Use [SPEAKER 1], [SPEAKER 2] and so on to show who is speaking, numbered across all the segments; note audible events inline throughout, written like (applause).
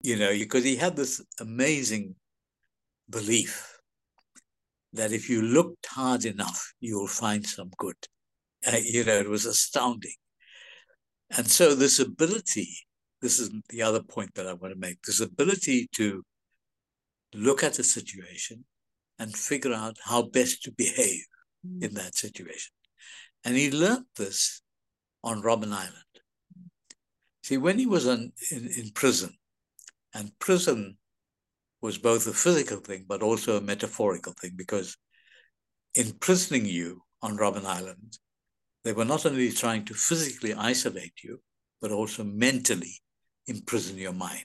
[SPEAKER 1] you know, because he had this amazing belief that if you looked hard enough, you'll find some good. Uh, you know, it was astounding. And so, this ability, this is the other point that I want to make this ability to look at a situation and figure out how best to behave mm. in that situation. And he learned this on Robben Island. See, when he was on, in, in prison, and prison was both a physical thing, but also a metaphorical thing, because imprisoning you on Robben Island, they were not only trying to physically isolate you, but also mentally imprison your mind,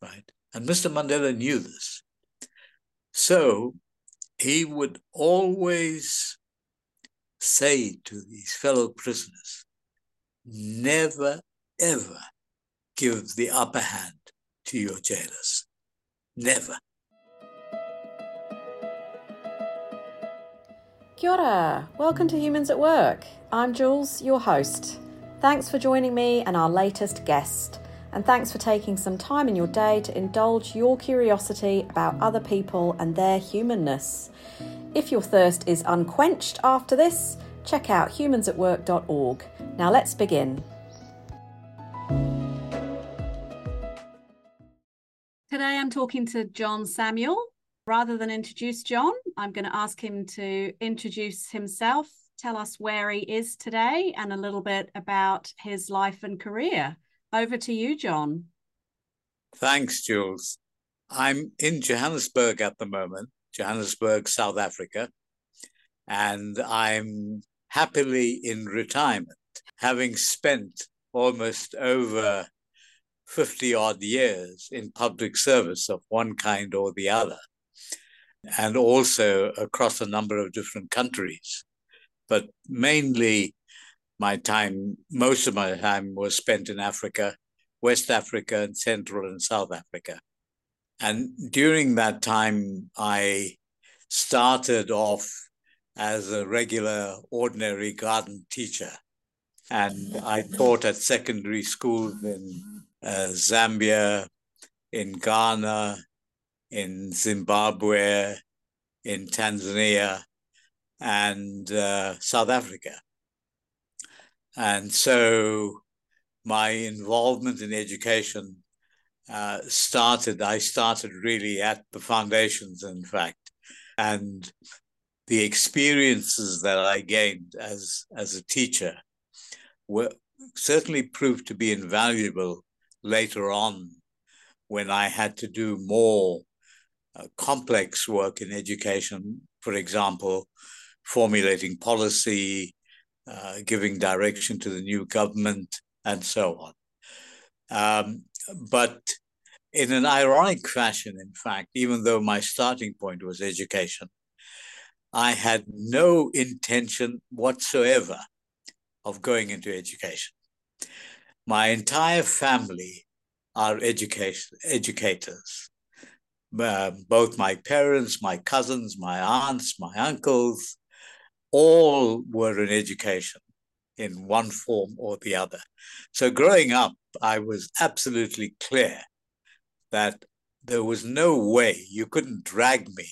[SPEAKER 1] right? And Mr. Mandela knew this. So he would always say to these fellow prisoners, never, ever give the upper hand to your jailers. Never.
[SPEAKER 2] Kia ora. Welcome to Humans at Work. I'm Jules, your host. Thanks for joining me and our latest guest. And thanks for taking some time in your day to indulge your curiosity about other people and their humanness. If your thirst is unquenched after this, check out humansatwork.org. Now let's begin. Talking to John Samuel. Rather than introduce John, I'm going to ask him to introduce himself, tell us where he is today, and a little bit about his life and career. Over to you, John.
[SPEAKER 1] Thanks, Jules. I'm in Johannesburg at the moment, Johannesburg, South Africa, and I'm happily in retirement, having spent almost over 50 odd years in public service of one kind or the other, and also across a number of different countries. But mainly my time, most of my time was spent in Africa, West Africa, and Central and South Africa. And during that time, I started off as a regular, ordinary garden teacher. And I taught at secondary schools in Zambia, in Ghana, in Zimbabwe, in Tanzania, and uh, South Africa. And so my involvement in education uh, started, I started really at the foundations, in fact. And the experiences that I gained as, as a teacher were certainly proved to be invaluable later on when I had to do more uh, complex work in education, for example, formulating policy, uh, giving direction to the new government, and so on. Um, but in an ironic fashion, in fact, even though my starting point was education, I had no intention whatsoever of going into education. My entire family are education educators. Uh, both my parents, my cousins, my aunts, my uncles, all were in education in one form or the other. So growing up, I was absolutely clear that there was no way you couldn't drag me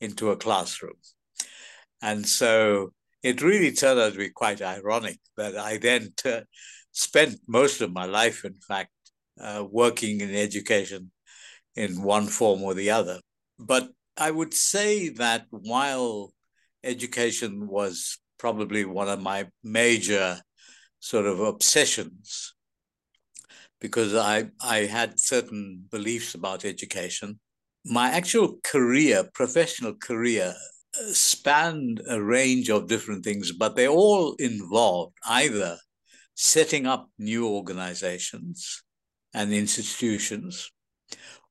[SPEAKER 1] into a classroom. And so it really turned out to be quite ironic that I then t- spent most of my life, in fact, uh, working in education in one form or the other. But I would say that while education was probably one of my major sort of obsessions because I, I had certain beliefs about education. My actual career, professional career, uh, spanned a range of different things, but they all involved either setting up new organizations and institutions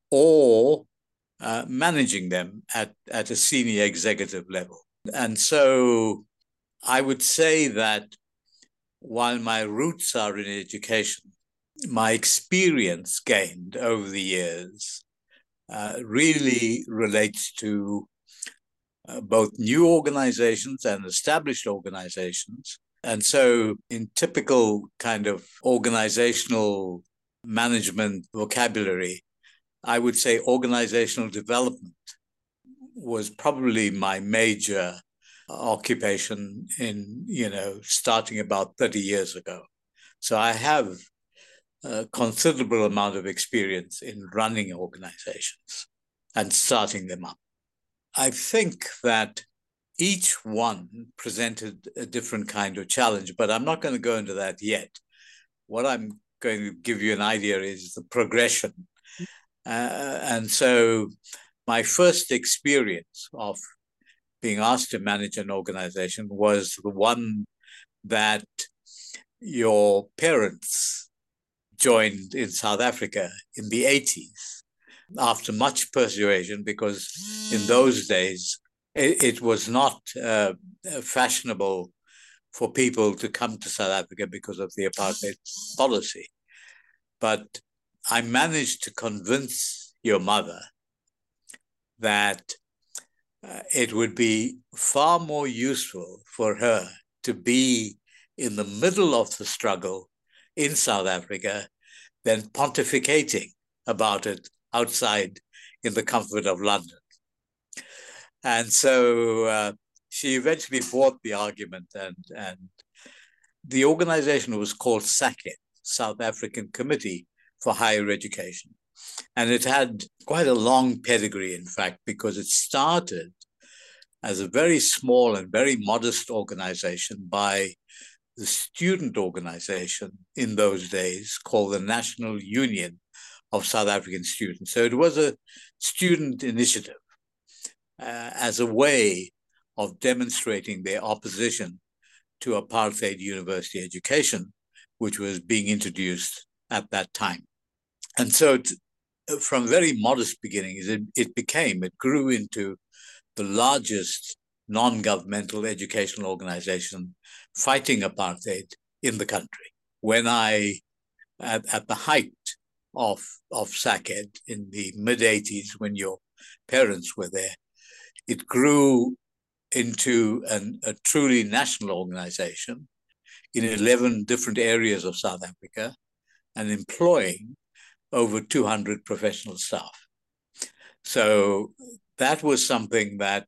[SPEAKER 1] or uh, managing them at, at a senior executive level. And so I would say that while my roots are in education, my experience gained over the years uh, really relates to uh, both new organizations and established organizations. And so, in typical kind of organizational management vocabulary, I would say organizational development was probably my major occupation in, you know, starting about 30 years ago. So I have a considerable amount of experience in running organizations and starting them up. I think that each one presented a different kind of challenge, but I'm not going to go into that yet. What I'm going to give you an idea is the progression. Uh, and so, my first experience of being asked to manage an organization was the one that your parents joined in South Africa in the 80s after much persuasion, because in those days it, it was not uh, fashionable for people to come to South Africa because of the apartheid policy. But I managed to convince your mother that uh, it would be far more useful for her to be in the middle of the struggle in South Africa than pontificating about it outside in the comfort of London. And so uh, she eventually bought the argument, and, and the organization was called SACHED, South African Committee for Higher Education. And it had quite a long pedigree, in fact, because it started as a very small and very modest organization by the student organization in those days called the National Union of South African Students. So it was a student initiative uh, as a way of demonstrating their opposition to apartheid university education, which was being introduced at that time. And so, from very modest beginnings, it, it became, it grew into the largest non governmental educational organization fighting apartheid in the country. When I, at, at the height of, of SACHED in the mid 80s, when your parents were there, it grew into an, a truly national organization in 11 different areas of South Africa and employing over 200 professional staff. So that was something that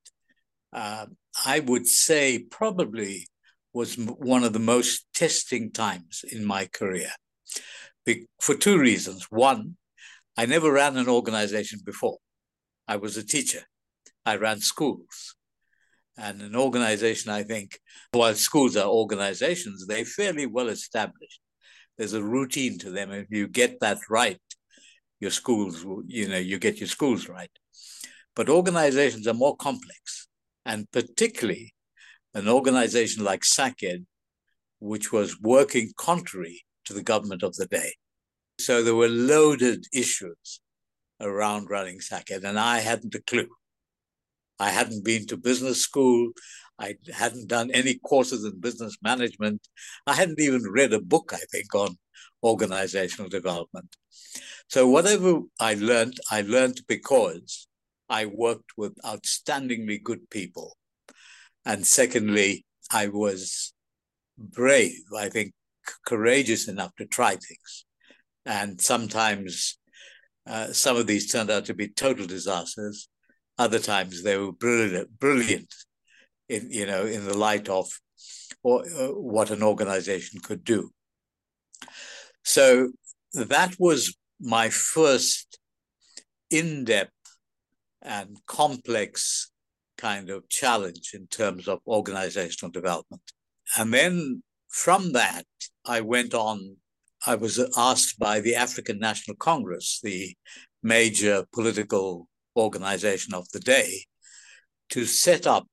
[SPEAKER 1] uh, I would say probably was one of the most testing times in my career Be- for two reasons. One, I never ran an organization before. I was a teacher. I ran schools. And an organization, I think, while schools are organizations, they're fairly well established. There's a routine to them. If you get that right, your schools, you know, you get your schools right. But organizations are more complex. And particularly an organization like SACHED, which was working contrary to the government of the day. So there were loaded issues around running SACHED, and I hadn't a clue. I hadn't been to business school. I hadn't done any courses in business management. I hadn't even read a book, I think, on organizational development. So whatever I learned, I learned because I worked with outstandingly good people. And secondly, I was brave, I think courageous enough to try things. And sometimes uh, some of these turned out to be total disasters. Other times they were brilliant, brilliant in you know in the light of or, uh, what an organization could do. So that was my first in-depth and complex kind of challenge in terms of organizational development. And then from that, I went on. I was asked by the African National Congress, the major political organization of the day to set up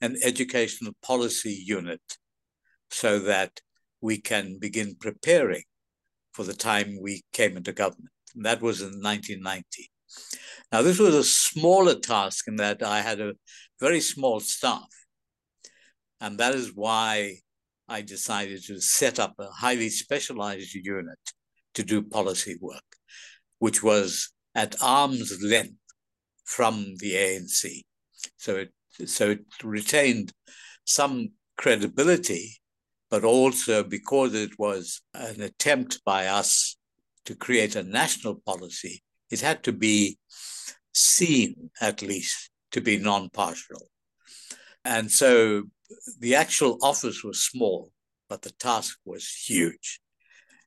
[SPEAKER 1] an educational policy unit so that we can begin preparing for the time we came into government. And that was in 1990. Now, this was a smaller task in that I had a very small staff. And that is why I decided to set up a highly specialized unit to do policy work, which was at arm's length from the ANC. So it, so it retained some credibility, but also because it was an attempt by us to create a national policy, it had to be seen, at least, to be non partial. And so the actual office was small, but the task was huge.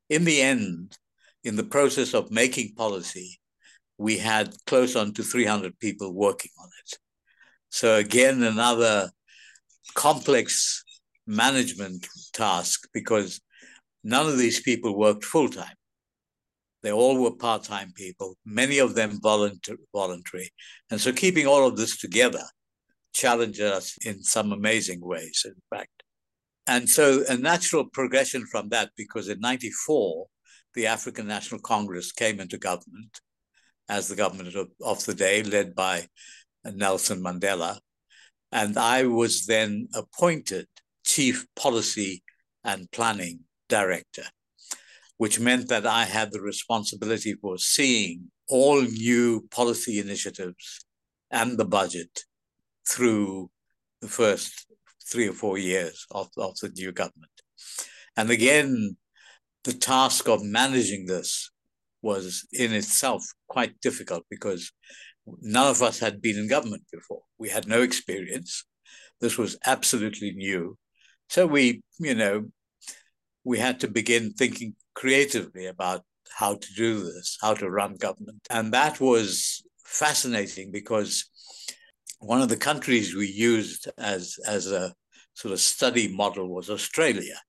[SPEAKER 1] In the end, in the process of making policy, we had close on to 300 people working on it. So, again, another complex management task because none of these people worked full time. They all were part time people, many of them voluntary. And so, keeping all of this together challenged us in some amazing ways, in fact. And so, a natural progression from that, because in 94, the African National Congress came into government as the government of, of the day, led by Nelson Mandela. And I was then appointed Chief Policy and Planning Director, which meant that I had the responsibility for seeing all new policy initiatives and the budget through the first three or four years of, of the new government. And again, the task of managing this was in itself quite difficult because none of us had been in government before. We had no experience. This was absolutely new. So we, you know, we had to begin thinking creatively about how to do this, how to run government. And that was fascinating because one of the countries we used as, as a sort of study model was Australia,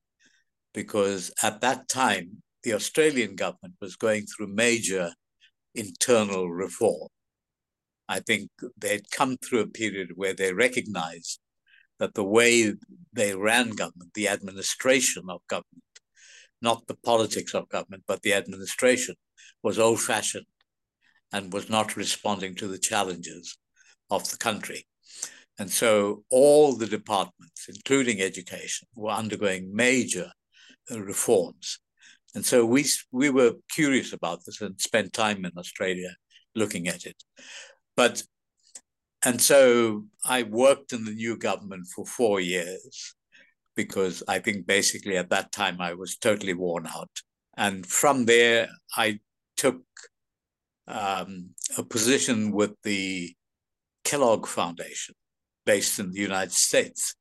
[SPEAKER 1] because at that time, the Australian government was going through major internal reform. I think they'd come through a period where they recognized that the way they ran government, the administration of government, not the politics of government, but the administration, was old fashioned and was not responding to the challenges of the country. And so all the departments, including education, were undergoing major uh, reforms. And so we, we were curious about this and spent time in Australia looking at it. But and so I worked in the new government for four years because I think basically at that time I was totally worn out. And from there, I took um, a position with the Kellogg Foundation based in the United States.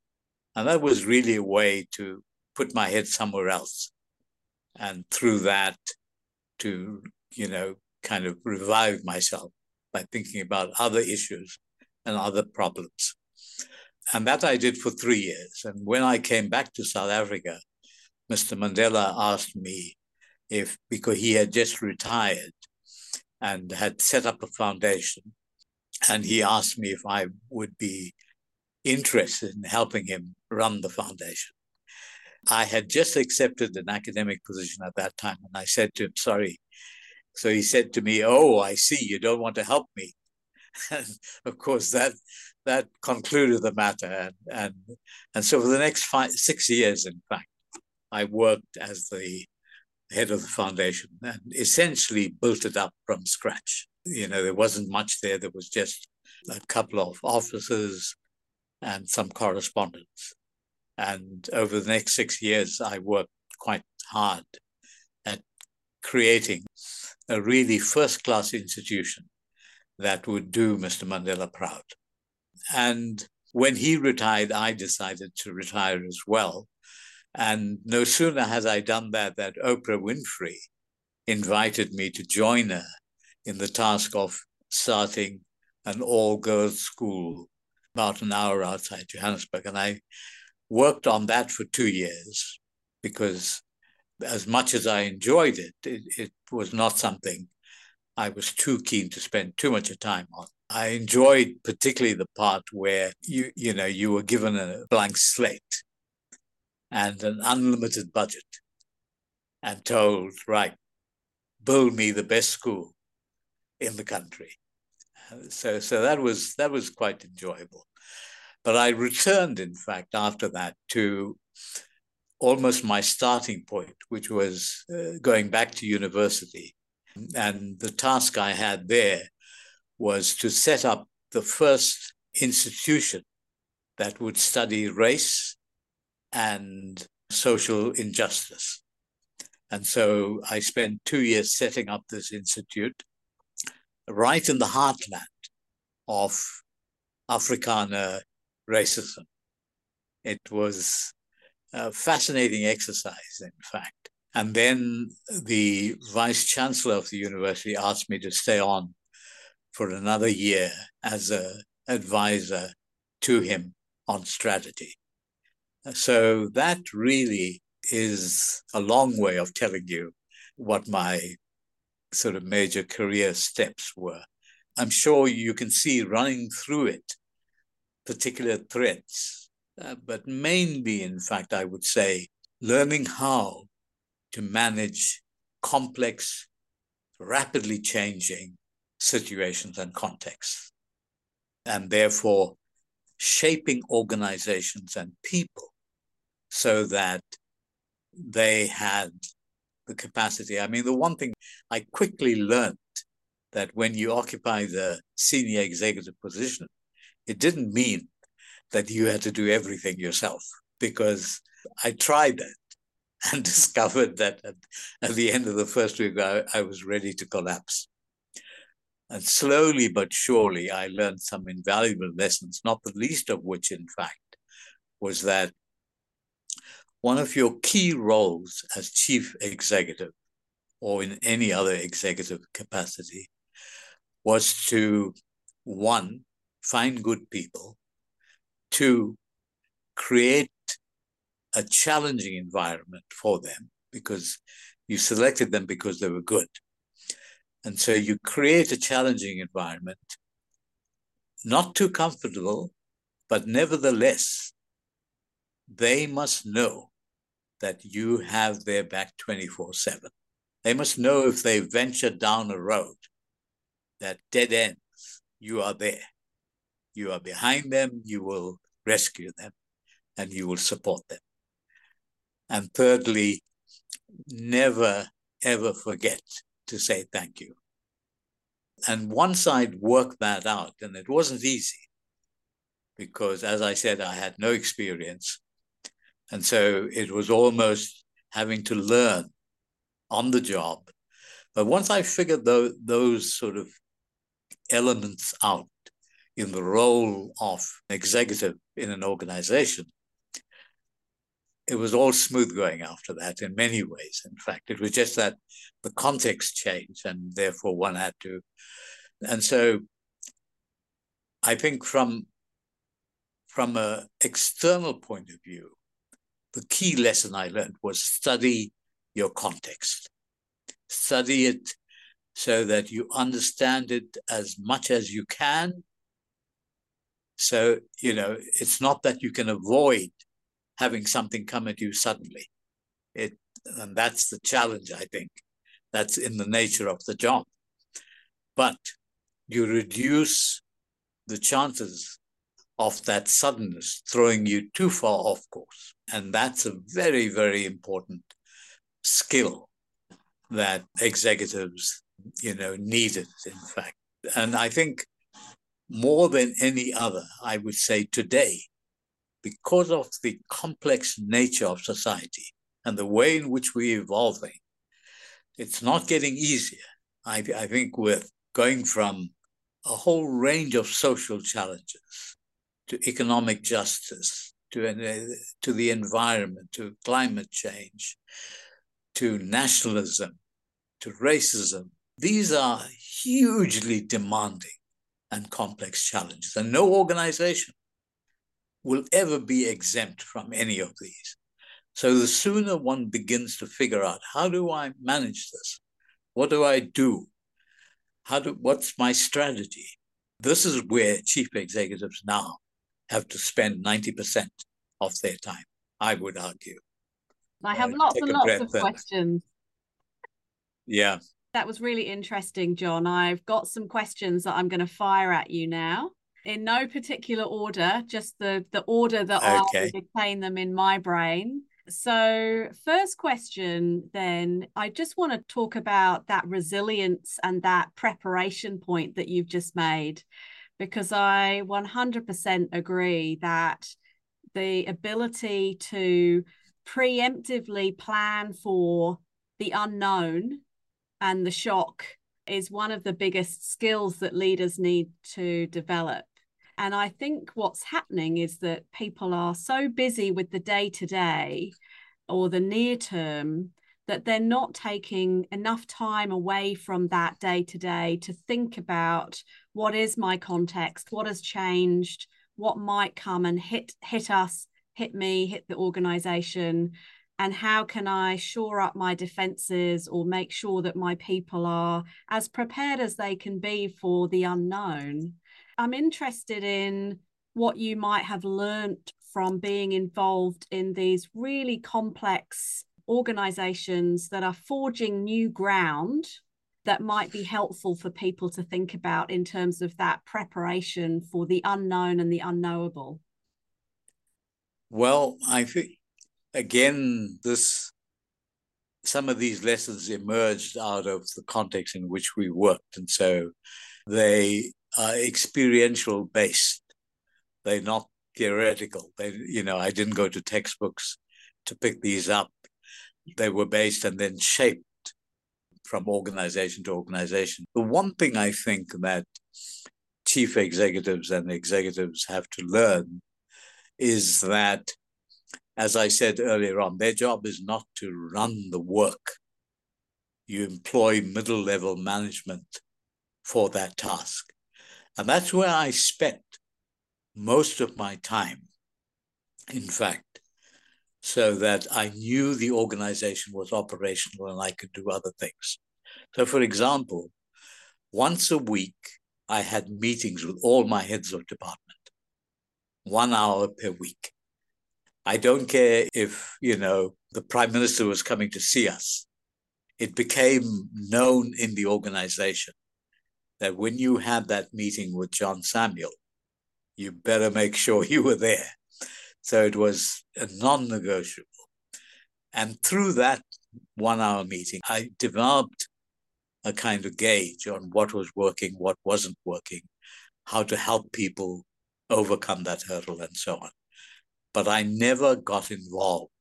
[SPEAKER 1] And that was really a way to put my head somewhere else. And through that, to, you know, kind of revive myself by thinking about other issues and other problems. And that I did for three years. And when I came back to South Africa, Mr. Mandela asked me if, because he had just retired and had set up a foundation, and he asked me if I would be interested in helping him run the foundation. I had just accepted an academic position at that time, and I said to him, Sorry. So he said to me, Oh, I see, you don't want to help me. (laughs) And of course, that that concluded the matter. And, and, and so for the next five, six years, in fact, I worked as the head of the foundation and essentially built it up from scratch. You know, there wasn't much there. There was just a couple of offices and some correspondence. And over the next six years, I worked quite hard at creating a really first class institution that would do Mr. Mandela proud. And when he retired, I decided to retire as well. And no sooner had I done that, that Oprah Winfrey invited me to join her in the task of starting an all girls school about an hour outside Johannesburg. And I worked on that for two years because, as much as I enjoyed it, it, it was not something I was too keen to spend too much time on. I enjoyed particularly the part where you you know you were given a blank slate and an unlimited budget and told right build me the best school in the country so so that was that was quite enjoyable but I returned in fact after that to almost my starting point which was uh, going back to university and the task I had there was to set up the first institution that would study race and social injustice. And so I spent two years setting up this institute. right in the heartland of Afrikaner racism. It was a fascinating exercise, in fact. And then the vice chancellor of the university asked me to stay on for another year as an advisor to him on strategy. So that really is a long way of telling you what my sort of major career steps were. I'm sure you can see running through it particular threats, uh, but mainly, in fact, I would say learning how to manage complex, rapidly changing situations and contexts, and therefore shaping organizations and people so that they had the capacity. I mean, the one thing I quickly learned that when you occupy the senior executive position, it didn't mean that you had to do everything yourself, because I tried that (laughs) and discovered that at, at the end of the first week, I, I was ready to collapse. And slowly but surely, I learned some invaluable lessons, not the least of which, in fact, was that one of your key roles as chief executive or in any other executive capacity was to one, find good people, to create a challenging environment for them because you selected them because they were good. And so you create a challenging environment, not too comfortable, but nevertheless, they must know that you have their back 24 7. They must know if they venture down a road that dead ends, you are there. You are behind them, you will rescue them, and you will support them. And thirdly, never ever forget to say thank you. And once I'd worked that out, and it wasn't easy, because as I said, I had no experience. And so it was almost having to learn on the job. But once I figured those, those sort of elements out in the role of executive in an organization, it was all smooth going after that in many ways. In fact, it was just that the context changed, and therefore one had to. And so, I think from from an external point of view, the key lesson I learned was study your context, study it so that you understand it as much as you can. So you know, it's not that you can avoid having something come at you suddenly. It and that's the challenge, I think. That's in the nature of the job. But you reduce the chances of that suddenness throwing you too far off course. And that's a very, very important skill that executives, you know, needed, in fact. And I think more than any other, I would say today, because of the complex nature of society and the way in which we're evolving, it's not getting easier. I, I think with going from a whole range of social challenges to economic justice, to, uh, to the environment, to climate change, to nationalism, to racism. These are hugely demanding and complex challenges, and no organization will ever be exempt from any of these. So the sooner one begins to figure out how do I manage this? What do I do? How do what's my strategy? This is where chief executives now have to spend 90% of their time, I would argue.
[SPEAKER 2] I have uh, lots and lots of questions.
[SPEAKER 1] Yeah.
[SPEAKER 2] That was really interesting, John. I've got some questions that I'm going to fire at you now in no particular order, just the the order that okay. I retain them in my brain. So, first question, then, I just want to talk about that resilience and that preparation point that you've just made, because I 100% agree that the ability to preemptively plan for the unknown and the shock is one of the biggest skills that leaders need to develop. And I think what's happening is that people are so busy with the day to day or the near term that they're not taking enough time away from that day to day to think about what is my context, what has changed, what might come and hit hit us, hit me, hit the organization, and how can I shore up my defenses or make sure that my people are as prepared as they can be for the unknown. I'm interested in what you might have learned from being involved in these really complex organizations that are forging new ground that might be helpful for people to think about in terms of that preparation for the unknown and the unknowable?
[SPEAKER 1] Well, I think again, this some of these lessons emerged out of the context in which we worked, and so they are experiential based. They're not theoretical. They, you know, I didn't go to textbooks to pick these up they were based and then shaped from organization to organization. The one thing I think that chief executives and executives have to learn is that, as I said earlier on, their job is not to run the work. You employ middle level management for that task. And that's where I spent most of my time, in fact so that I knew the organization was operational and I could do other things. So, for example, once a week, I had meetings with all my heads of department, one hour per week. I don't care if, you know, the prime minister was coming to see us. It became known in the organization that when you had that meeting with John Samuel, you better make sure you were there so it was a non negotiable. And through that one hour meeting, I developed a kind of gauge on what was working, what wasn't working, how to help people overcome that hurdle, and so on. But I never got involved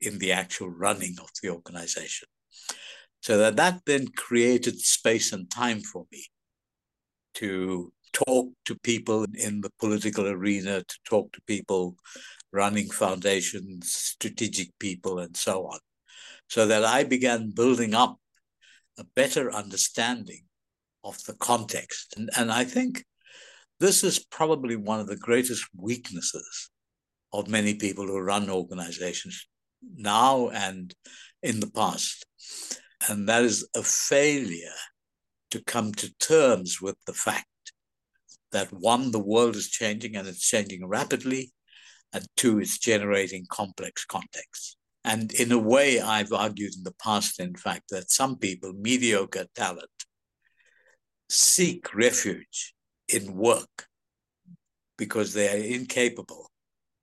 [SPEAKER 1] in the actual running of the organization. So that, that then created space and time for me to talk to people in the political arena, to talk to people running foundations, strategic people, and so on. So that I began building up a better understanding of the context. And, and I think this is probably one of the greatest weaknesses of many people who run organizations now and in the past. And that is a failure to come to terms with the fact that one, the world is changing and it's changing rapidly, and two, it's generating complex contexts. And in a way, I've argued in the past, in fact, that some people, mediocre talent, seek refuge in work because they are incapable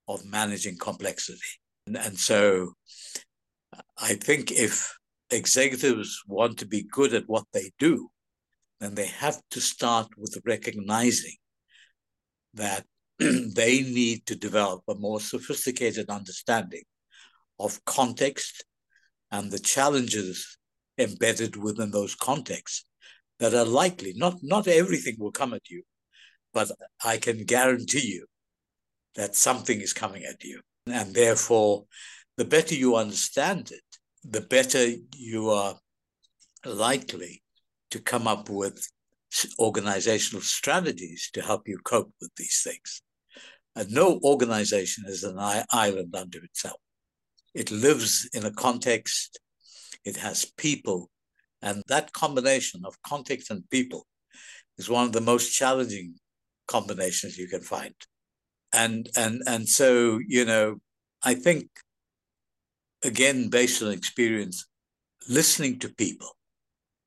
[SPEAKER 1] of managing complexity. And, and so I think if executives want to be good at what they do, then they have to start with recognizing that (clears throat) they need to develop a more sophisticated understanding of context and the challenges embedded within those contexts that are likely not not everything will come at you but i can guarantee you that something is coming at you and therefore the better you understand it the better you are likely to come up with organizational strategies to help you cope with these things. And no organization is an island unto itself. It lives in a context, it has people, and that combination of context and people is one of the most challenging combinations you can find. And and and so, you know, I think again, based on experience, listening to people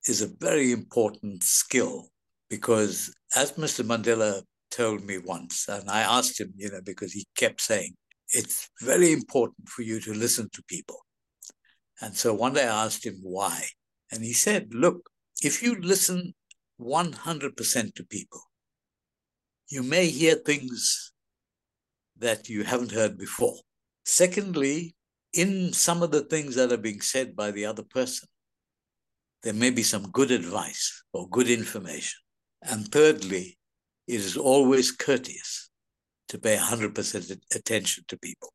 [SPEAKER 1] is a very important skill because, as Mr. Mandela told me once, and I asked him, you know, because he kept saying, it's very important for you to listen to people. And so one day I asked him why. And he said, look, if you listen 100% to people, you may hear things that you haven't heard before. Secondly, in some of the things that are being said by the other person, there may be some good advice or good information. And thirdly, it is always courteous to pay 100% attention to people.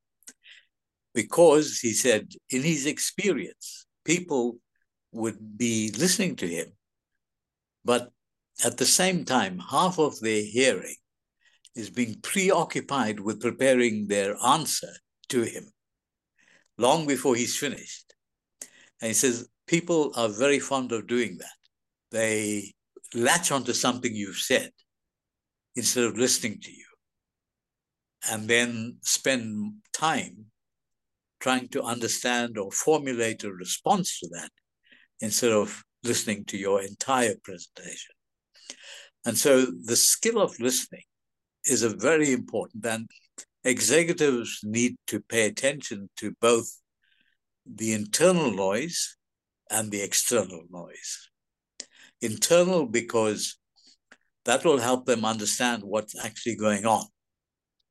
[SPEAKER 1] Because he said, in his experience, people would be listening to him, but at the same time, half of their hearing is being preoccupied with preparing their answer to him long before he's finished. And he says, people are very fond of doing that. They latch onto something you've said instead of listening to you, and then spend time trying to understand or formulate a response to that instead of listening to your entire presentation. And so the skill of listening is a very important, and executives need to pay attention to both the internal noise and the external noise. Internal, because that will help them understand what's actually going on,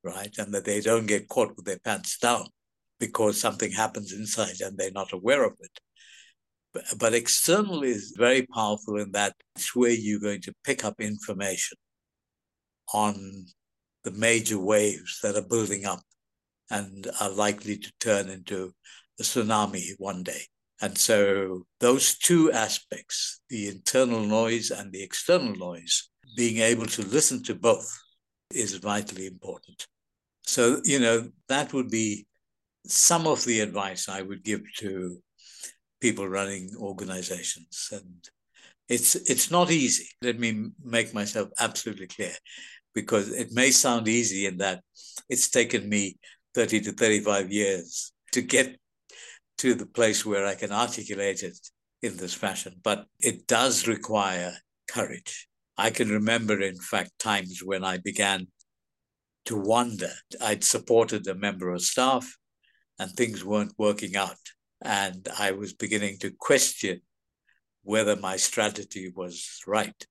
[SPEAKER 1] right? And that they don't get caught with their pants down because something happens inside and they're not aware of it. But, external is very powerful in that it's where you're going to pick up information on the major waves that are building up and are likely to turn into a tsunami one day. And so those two aspects, the internal noise and the external noise, being able to listen to both is vitally important. So, you know, that would be some of the advice I would give to people running organizations. And it's it's not easy. Let me make myself absolutely clear because it may sound easy in that it's taken me 30 to 35 years to get to the place where I can articulate it in this fashion. But it does require courage. I can remember, in fact, times when I began to wonder. I'd supported a member of staff and things weren't working out. And I was beginning to question whether my strategy was right.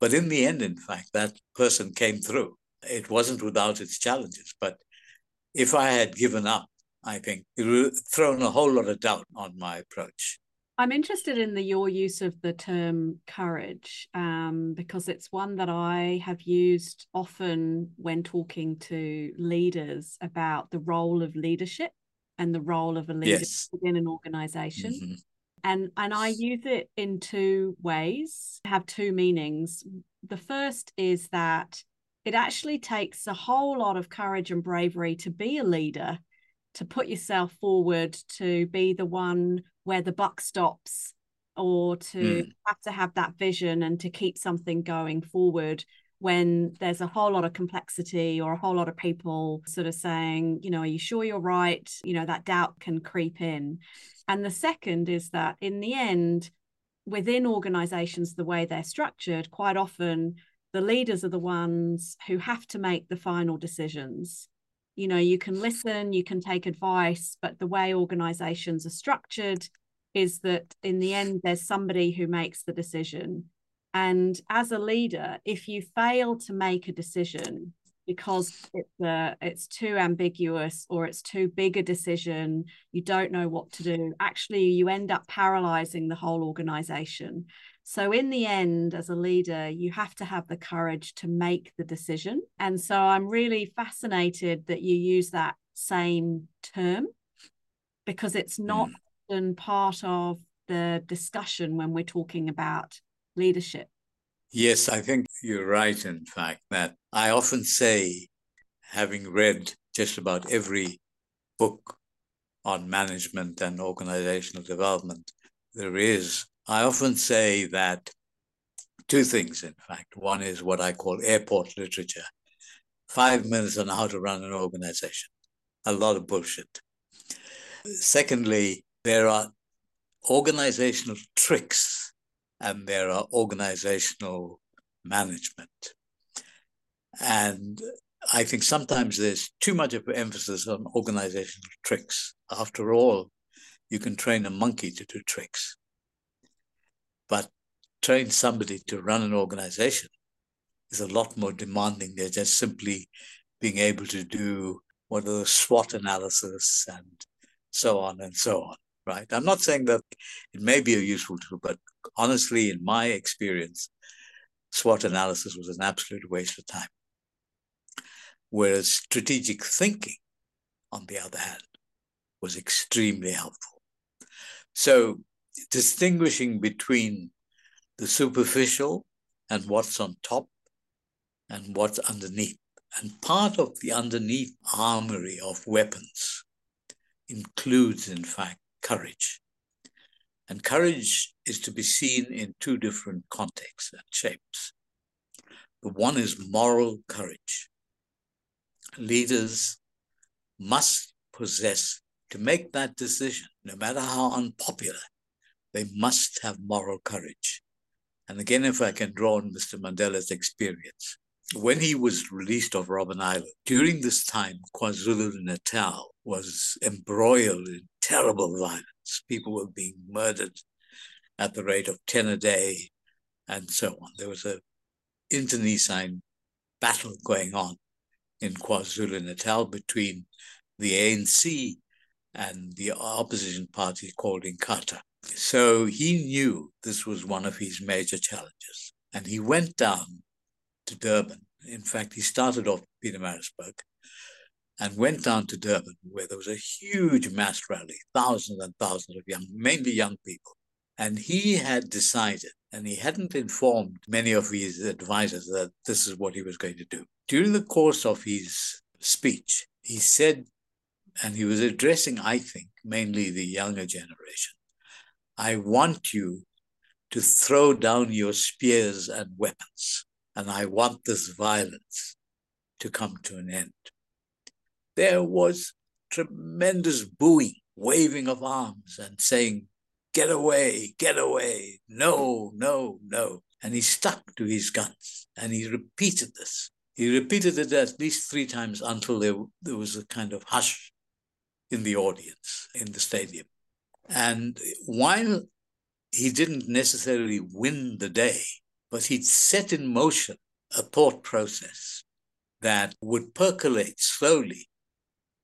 [SPEAKER 1] But in the end, in fact, that person came through. It wasn't without its challenges. But if I had given up, I think it would have thrown a whole lot of doubt on my approach.
[SPEAKER 2] I'm interested in the your use of the term courage um, because it's one that I have used often when talking to leaders about the role of leadership and the role of a leader yes. within an organization. Mm-hmm. And and I use it in two ways, have two meanings. The first is that it actually takes a whole lot of courage and bravery to be a leader, to put yourself forward, to be the one where the buck stops, or to mm. have to have that vision and to keep something going forward when there's a whole lot of complexity or a whole lot of people sort of saying, you know, are you sure you're right? You know, that doubt can creep in. And the second is that in the end, within organizations, the way they're structured, quite often the leaders are the ones who have to make the final decisions. You know, you can listen, you can take advice, but the way organizations are structured is that in the end, there's somebody who makes the decision and as a leader, if you fail to make a decision because it's uh, it's too ambiguous or it's too big a decision, you don't know what to do. Actually, you end up paralyzing the whole organization. So, in the end, as a leader, you have to have the courage to make the decision. And so, I'm really fascinated that you use that same term because it's not mm. part of the discussion when we're talking about leadership?
[SPEAKER 1] Yes, I think you're right, in fact, that I often say, having read just about every book on management and organizational development there is, I often say that two things, in fact. One is what I call airport literature five minutes on how to run an organization. A lot of bullshit. Secondly, there are organizational tricks and there are organizational management. And I think sometimes there's too much of emphasis on organizational tricks. After all, you can train a monkey to do tricks, but train somebody to run an organization is a lot more demanding than just simply being able to do what are the SWOT analysis and so on and so on, right? I'm not saying that it may be a useful tool, but honestly, in my experience, SWOT analysis was an absolute waste of time. Whereas strategic thinking, on the other hand, was extremely helpful. So, distinguishing between the superficial and what's on top and what's underneath. And part of the underneath armory of weapons includes, in fact, courage. And courage is to be seen in two different contexts and shapes. The one is moral courage. Leaders must possess, to make that decision, no matter how unpopular, they must have moral courage. And again, if I can draw on Mr. Mandela's experience, when he was released off Robben Island, during this time, KwaZulu Natal was embroiled in terrible violence. People were being murdered at the rate of 10 a day and so on. There was a internecine battle going on in KwaZulu Natal between the ANC and the opposition party called Inkatha. So he knew this was one of his major challenges. And he went down to Durban. In fact, he started off Pietermaritzburg and went down to Durban, where there was a huge mass rally, thousands and thousands of young, mainly young people. And he had decided, and he hadn't informed many of his advisors that this is what he was going to do. During the course of his speech, he said, and he was addressing, I think, mainly the younger generation I want you to throw down your spears and weapons, and I want this violence to come to an end. There was tremendous booing, waving of arms, and saying, Get away, get away, no, no, no. And he stuck to his guns and he repeated this. He repeated it at least three times until there, there was a kind of hush in the audience in the stadium. And while he didn't necessarily win the day, but he'd set in motion a thought process that would percolate slowly,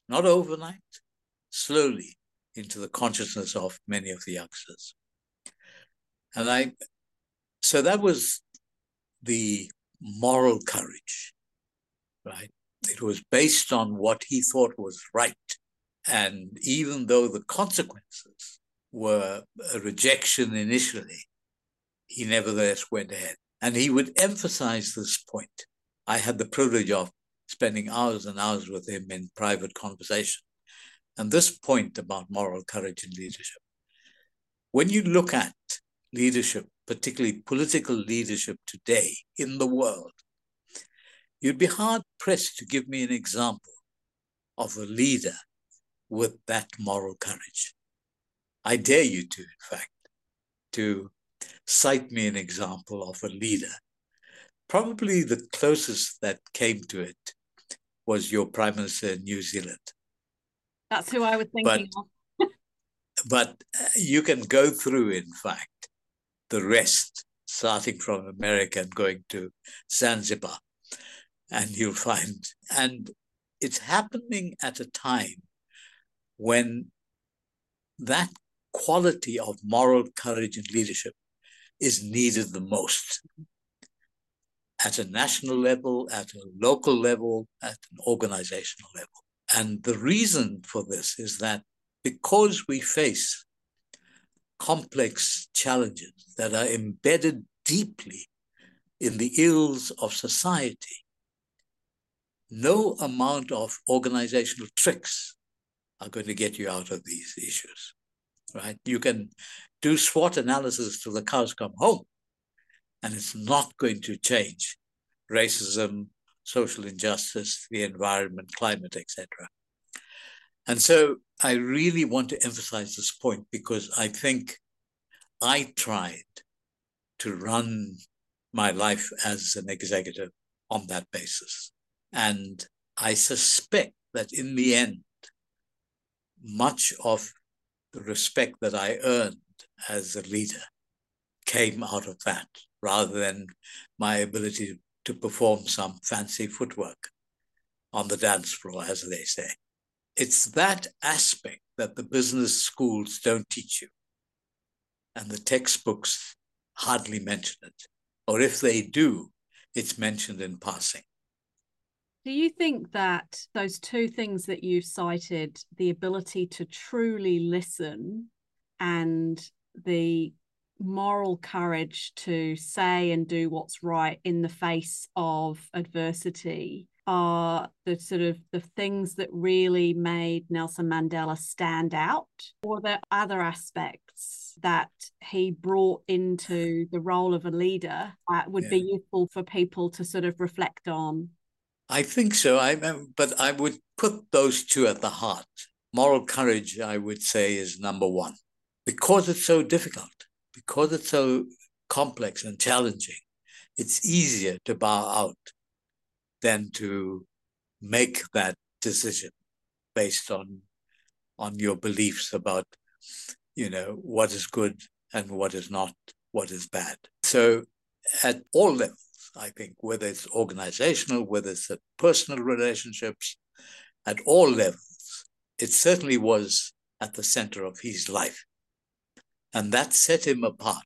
[SPEAKER 1] not overnight, slowly into the consciousness of many of the youngsters. And I, so that was the moral courage, right? It was based on what he thought was right and even though the consequences were a rejection initially, he nevertheless went ahead. And he would emphasize this point. I had the privilege of spending hours and hours with him in private conversation. And this point about moral courage in leadership. When you look at leadership, particularly political leadership today in the world, you'd be hard pressed to give me an example of a leader with that moral courage. I dare you to, in fact, to cite me an example of a leader. Probably the closest that came to it was your Prime Minister in New Zealand.
[SPEAKER 2] That's who I was thinking
[SPEAKER 1] but, of. (laughs) but uh, you can go through, in fact, the rest, starting from America and going to Zanzibar, and you'll find, and it's happening at a time when that quality of moral courage and leadership is needed the most at a national level, at a local level, at an organizational level. And the reason for this is that because we face complex challenges that are embedded deeply in the ills of society, no amount of organizational tricks are going to get you out of these issues, right? You can do SWOT analysis till the cows come home, and it's not going to change racism, social injustice, the environment, climate, etc. And so I really want to emphasize this point because I think I tried to run my life as an executive on that basis. And I suspect that in the end, much of the respect that I earned as a leader came out of that rather than my ability to perform some fancy footwork on the dance floor, as they say. it's that aspect that the business schools don't teach you. And the textbooks hardly mention it. Or if they do, it's mentioned in passing.
[SPEAKER 2] Do you think that those two things that you've cited, the ability to truly listen and the moral courage to say and do what's right in the face of adversity, are the sort of the things that really made Nelson Mandela stand out? Or there other aspects that he brought into the role of a leader that would yeah. be useful for people to sort of reflect on?
[SPEAKER 1] I think so. I but I would put those two at the heart. Moral courage, I would say, is number one because it's so difficult, because it's so complex and challenging. It's easier to bow out than to make that decision based on on your beliefs about you know what is good and what is not what is bad so at all levels i think whether it's organizational whether it's personal relationships at all levels it certainly was at the center of his life and that set him apart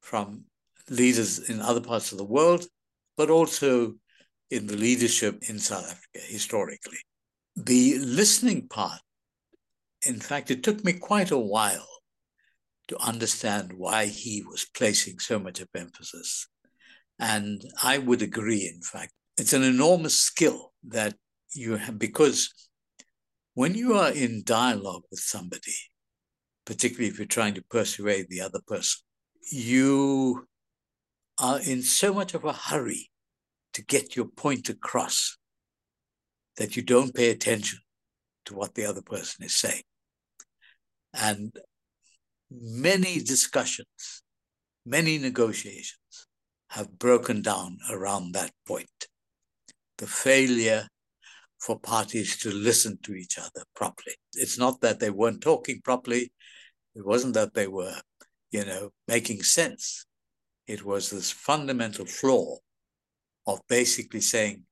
[SPEAKER 1] from leaders in other parts of the world but also in the leadership in South Africa historically. The listening part, in fact, it took me quite a while to understand why he was placing so much of emphasis. And I would agree, in fact, it's an enormous skill that you have because when you are in dialogue with somebody, particularly if you're trying to persuade the other person, you are in so much of a hurry to get your point across that you don't pay attention to what the other person is saying. And many discussions, many negotiations have broken down around that point. The failure for parties to listen to each other properly. It's not that they weren't talking properly. It wasn't that they were, you know, making sense. It was this fundamental flaw of basically saying,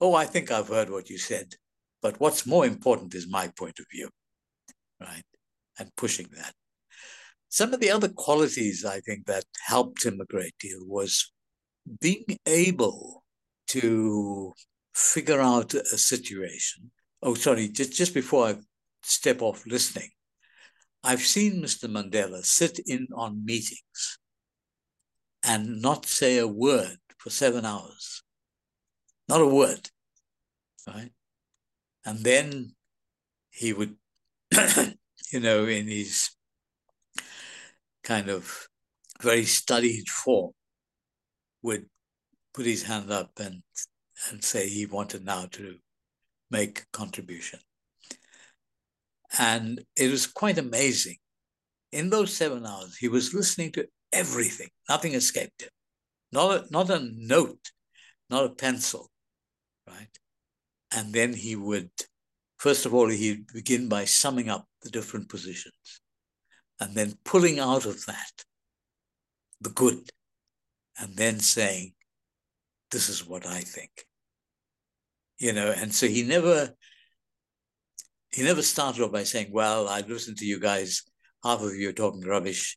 [SPEAKER 1] Oh, I think I've heard what you said, but what's more important is my point of view, right? And pushing that. Some of the other qualities I think that helped him a great deal was being able to figure out a situation. Oh, sorry, just, just before I step off listening, I've seen Mr. Mandela sit in on meetings and not say a word for seven hours. Not a word. Right? And then he would, (coughs) you know, in his kind of very studied form, would put his hand up and and say he wanted now to make a contribution. And it was quite amazing. In those seven hours, he was listening to everything. Nothing escaped him not a, not a note, not a pencil, right? And then he would, first of all, he'd begin by summing up the different positions and then pulling out of that the good and then saying, this is what I think. You know, and so he never he never started off by saying, Well, I listened to you guys, half of you are talking rubbish,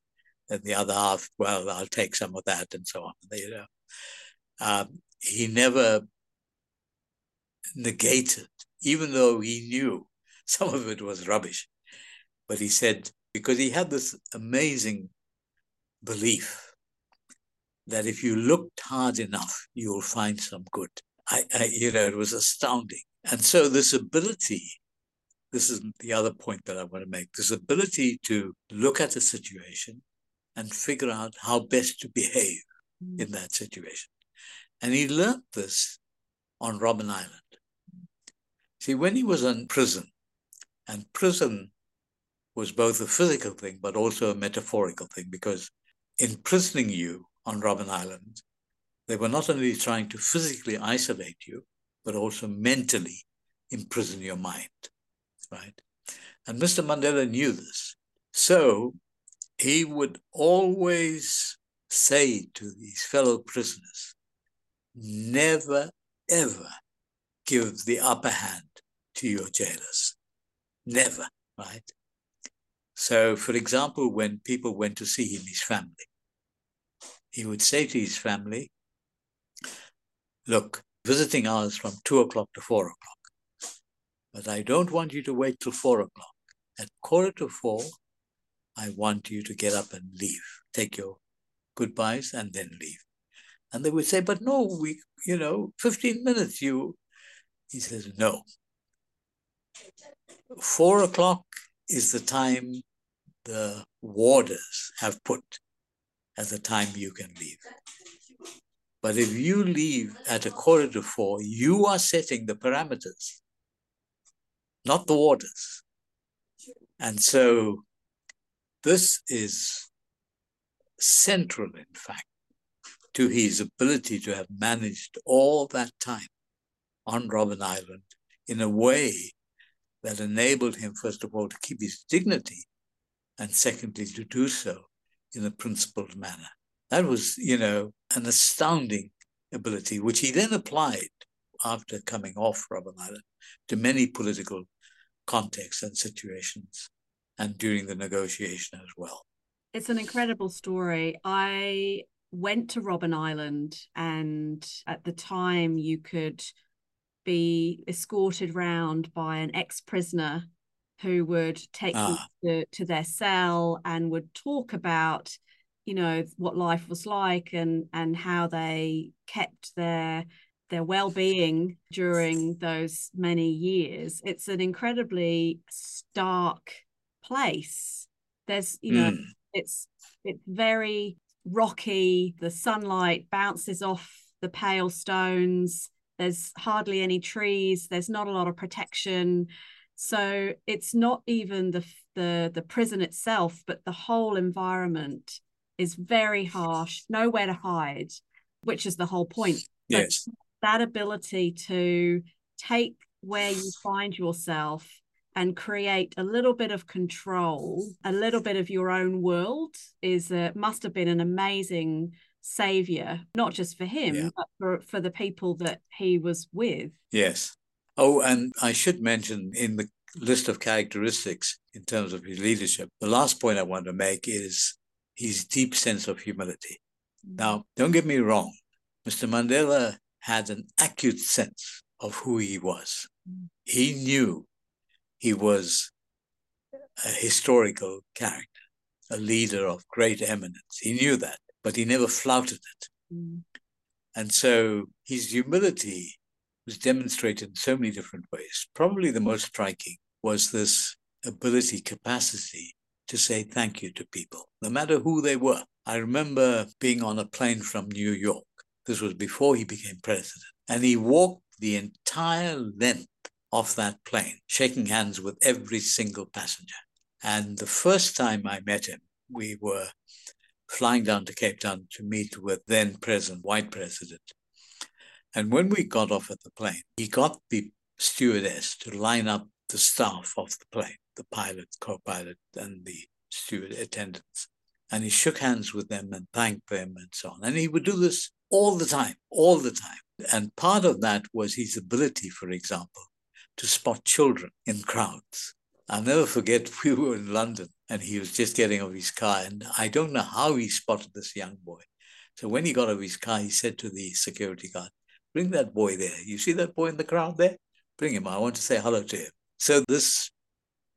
[SPEAKER 1] and the other half, well, I'll take some of that and so on. You know, um, he never negated, even though he knew (laughs) some of it was rubbish. But he said because he had this amazing belief that if you looked hard enough, you'll find some good. I, I, you know, it was astounding. And so this ability, this is the other point that I want to make, this ability to look at a situation and figure out how best to behave mm. in that situation. And he learned this on Robben Island. See, when he was in prison, and prison was both a physical thing but also a metaphorical thing, because imprisoning you on Robben Island, they were not only trying to physically isolate you, but also mentally imprison your mind, right? And Mr. Mandela knew this. So he would always say to these fellow prisoners, never, ever give the upper hand to your jailers. Never, right? So, for example, when people went to see him, his family, he would say to his family, Look, visiting hours from two o'clock to four o'clock, but I don't want you to wait till four o'clock. At quarter to four, I want you to get up and leave. Take your goodbyes and then leave. And they would say, But no, we, you know, 15 minutes, you. He says, No. Four o'clock is the time the warders have put as the time you can leave. But if you leave at a quarter to four, you are setting the parameters, not the waters. And so this is central, in fact, to his ability to have managed all that time on Robben Island in a way that enabled him, first of all, to keep his dignity, and secondly, to do so in a principled manner. That was, you know, an astounding ability, which he then applied after coming off Robben Island to many political contexts and situations and during the negotiation as well.
[SPEAKER 2] It's an incredible story. I went to Robben Island, and at the time, you could be escorted round by an ex prisoner who would take ah. you to, to their cell and would talk about you know what life was like and and how they kept their their well-being during those many years it's an incredibly stark place there's you know mm. it's it's very rocky the sunlight bounces off the pale stones there's hardly any trees there's not a lot of protection so it's not even the the the prison itself but the whole environment is very harsh, nowhere to hide, which is the whole point.
[SPEAKER 1] Yes.
[SPEAKER 2] That ability to take where you find yourself and create a little bit of control, a little bit of your own world is uh, must have been an amazing savior, not just for him, yeah. but for, for the people that he was with.
[SPEAKER 1] Yes. Oh, and I should mention in the list of characteristics in terms of his leadership, the last point I want to make is his deep sense of humility. Now, don't get me wrong, Mr. Mandela had an acute sense of who he was. He knew he was a historical character, a leader of great eminence. He knew that, but he never flouted it. Mm. And so his humility was demonstrated in so many different ways. Probably the most striking was this ability, capacity to say thank you to people, no matter who they were. I remember being on a plane from New York. This was before he became president. And he walked the entire length of that plane, shaking hands with every single passenger. And the first time I met him, we were flying down to Cape Town to meet with then President, white president. And when we got off at the plane, he got the stewardess to line up the staff of the plane the pilot, co-pilot, and the steward attendants. And he shook hands with them and thanked them and so on. And he would do this all the time, all the time. And part of that was his ability, for example, to spot children in crowds. I'll never forget, (laughs) we were in London and he was just getting off his car. And I don't know how he spotted this young boy. So when he got off his car, he said to the security guard, Bring that boy there. You see that boy in the crowd there? Bring him. I want to say hello to him. So this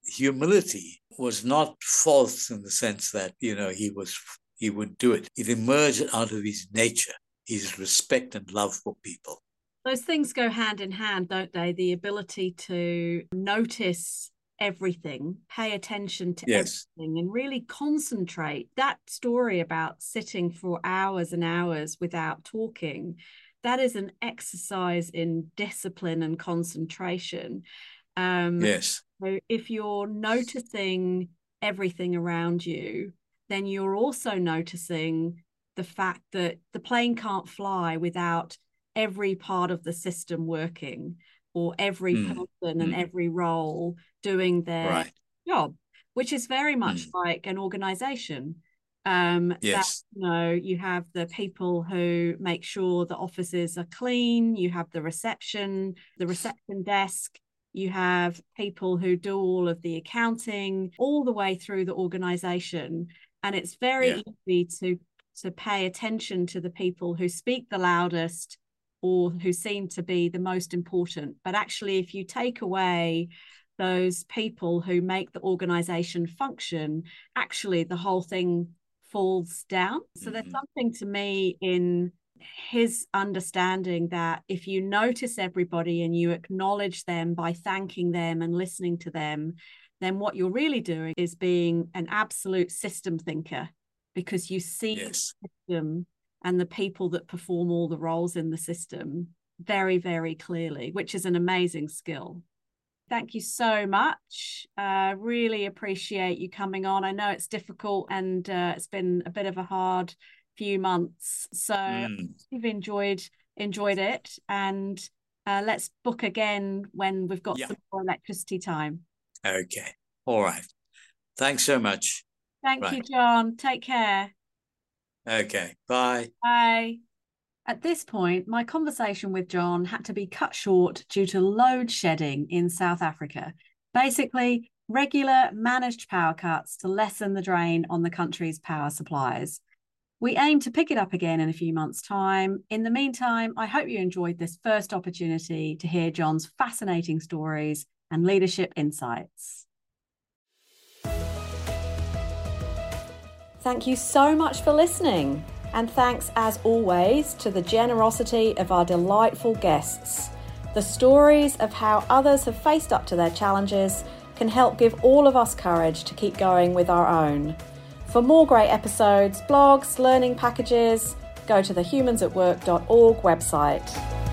[SPEAKER 1] humility was not false in the sense that you know he was he would do it it emerged out of his nature his respect and love for people.
[SPEAKER 2] Those things go hand in hand don't they? The ability to notice everything pay attention to yes. everything and really concentrate. That story about sitting for hours and hours without talking that is an exercise in discipline and concentration.
[SPEAKER 1] Um, yes.
[SPEAKER 2] so if you're noticing everything around you, then you're also noticing the fact that the plane can't fly without every part of the system working or every mm. person mm. and hmm. every role doing their right. job, which is very much mm. like an organization. Um,
[SPEAKER 1] yes.
[SPEAKER 2] That, you know, you have the people who make sure the offices are clean, you have the reception, the reception desk, you have people who do all of the accounting all the way through the organization and it's very yeah. easy to to pay attention to the people who speak the loudest or who seem to be the most important. But actually if you take away those people who make the organization function actually the whole thing falls down. So there's mm-hmm. something to me in his understanding that if you notice everybody and you acknowledge them by thanking them and listening to them, then what you're really doing is being an absolute system thinker because you see yes. the system and the people that perform all the roles in the system very, very clearly, which is an amazing skill. Thank you so much. Uh, really appreciate you coming on. I know it's difficult and uh, it's been a bit of a hard few months. So mm. we've enjoyed enjoyed it, and uh, let's book again when we've got yeah. some more electricity time.
[SPEAKER 1] Okay. All right. Thanks so much.
[SPEAKER 2] Thank right. you, John. Take care.
[SPEAKER 1] Okay. Bye.
[SPEAKER 2] Bye. At this point, my conversation with John had to be cut short due to load shedding in South Africa. Basically, regular managed power cuts to lessen the drain on the country's power supplies. We aim to pick it up again in a few months' time. In the meantime, I hope you enjoyed this first opportunity to hear John's fascinating stories and leadership insights. Thank you so much for listening. And thanks, as always, to the generosity of our delightful guests. The stories of how others have faced up to their challenges can help give all of us courage to keep going with our own. For more great episodes, blogs, learning packages, go to the humansatwork.org website.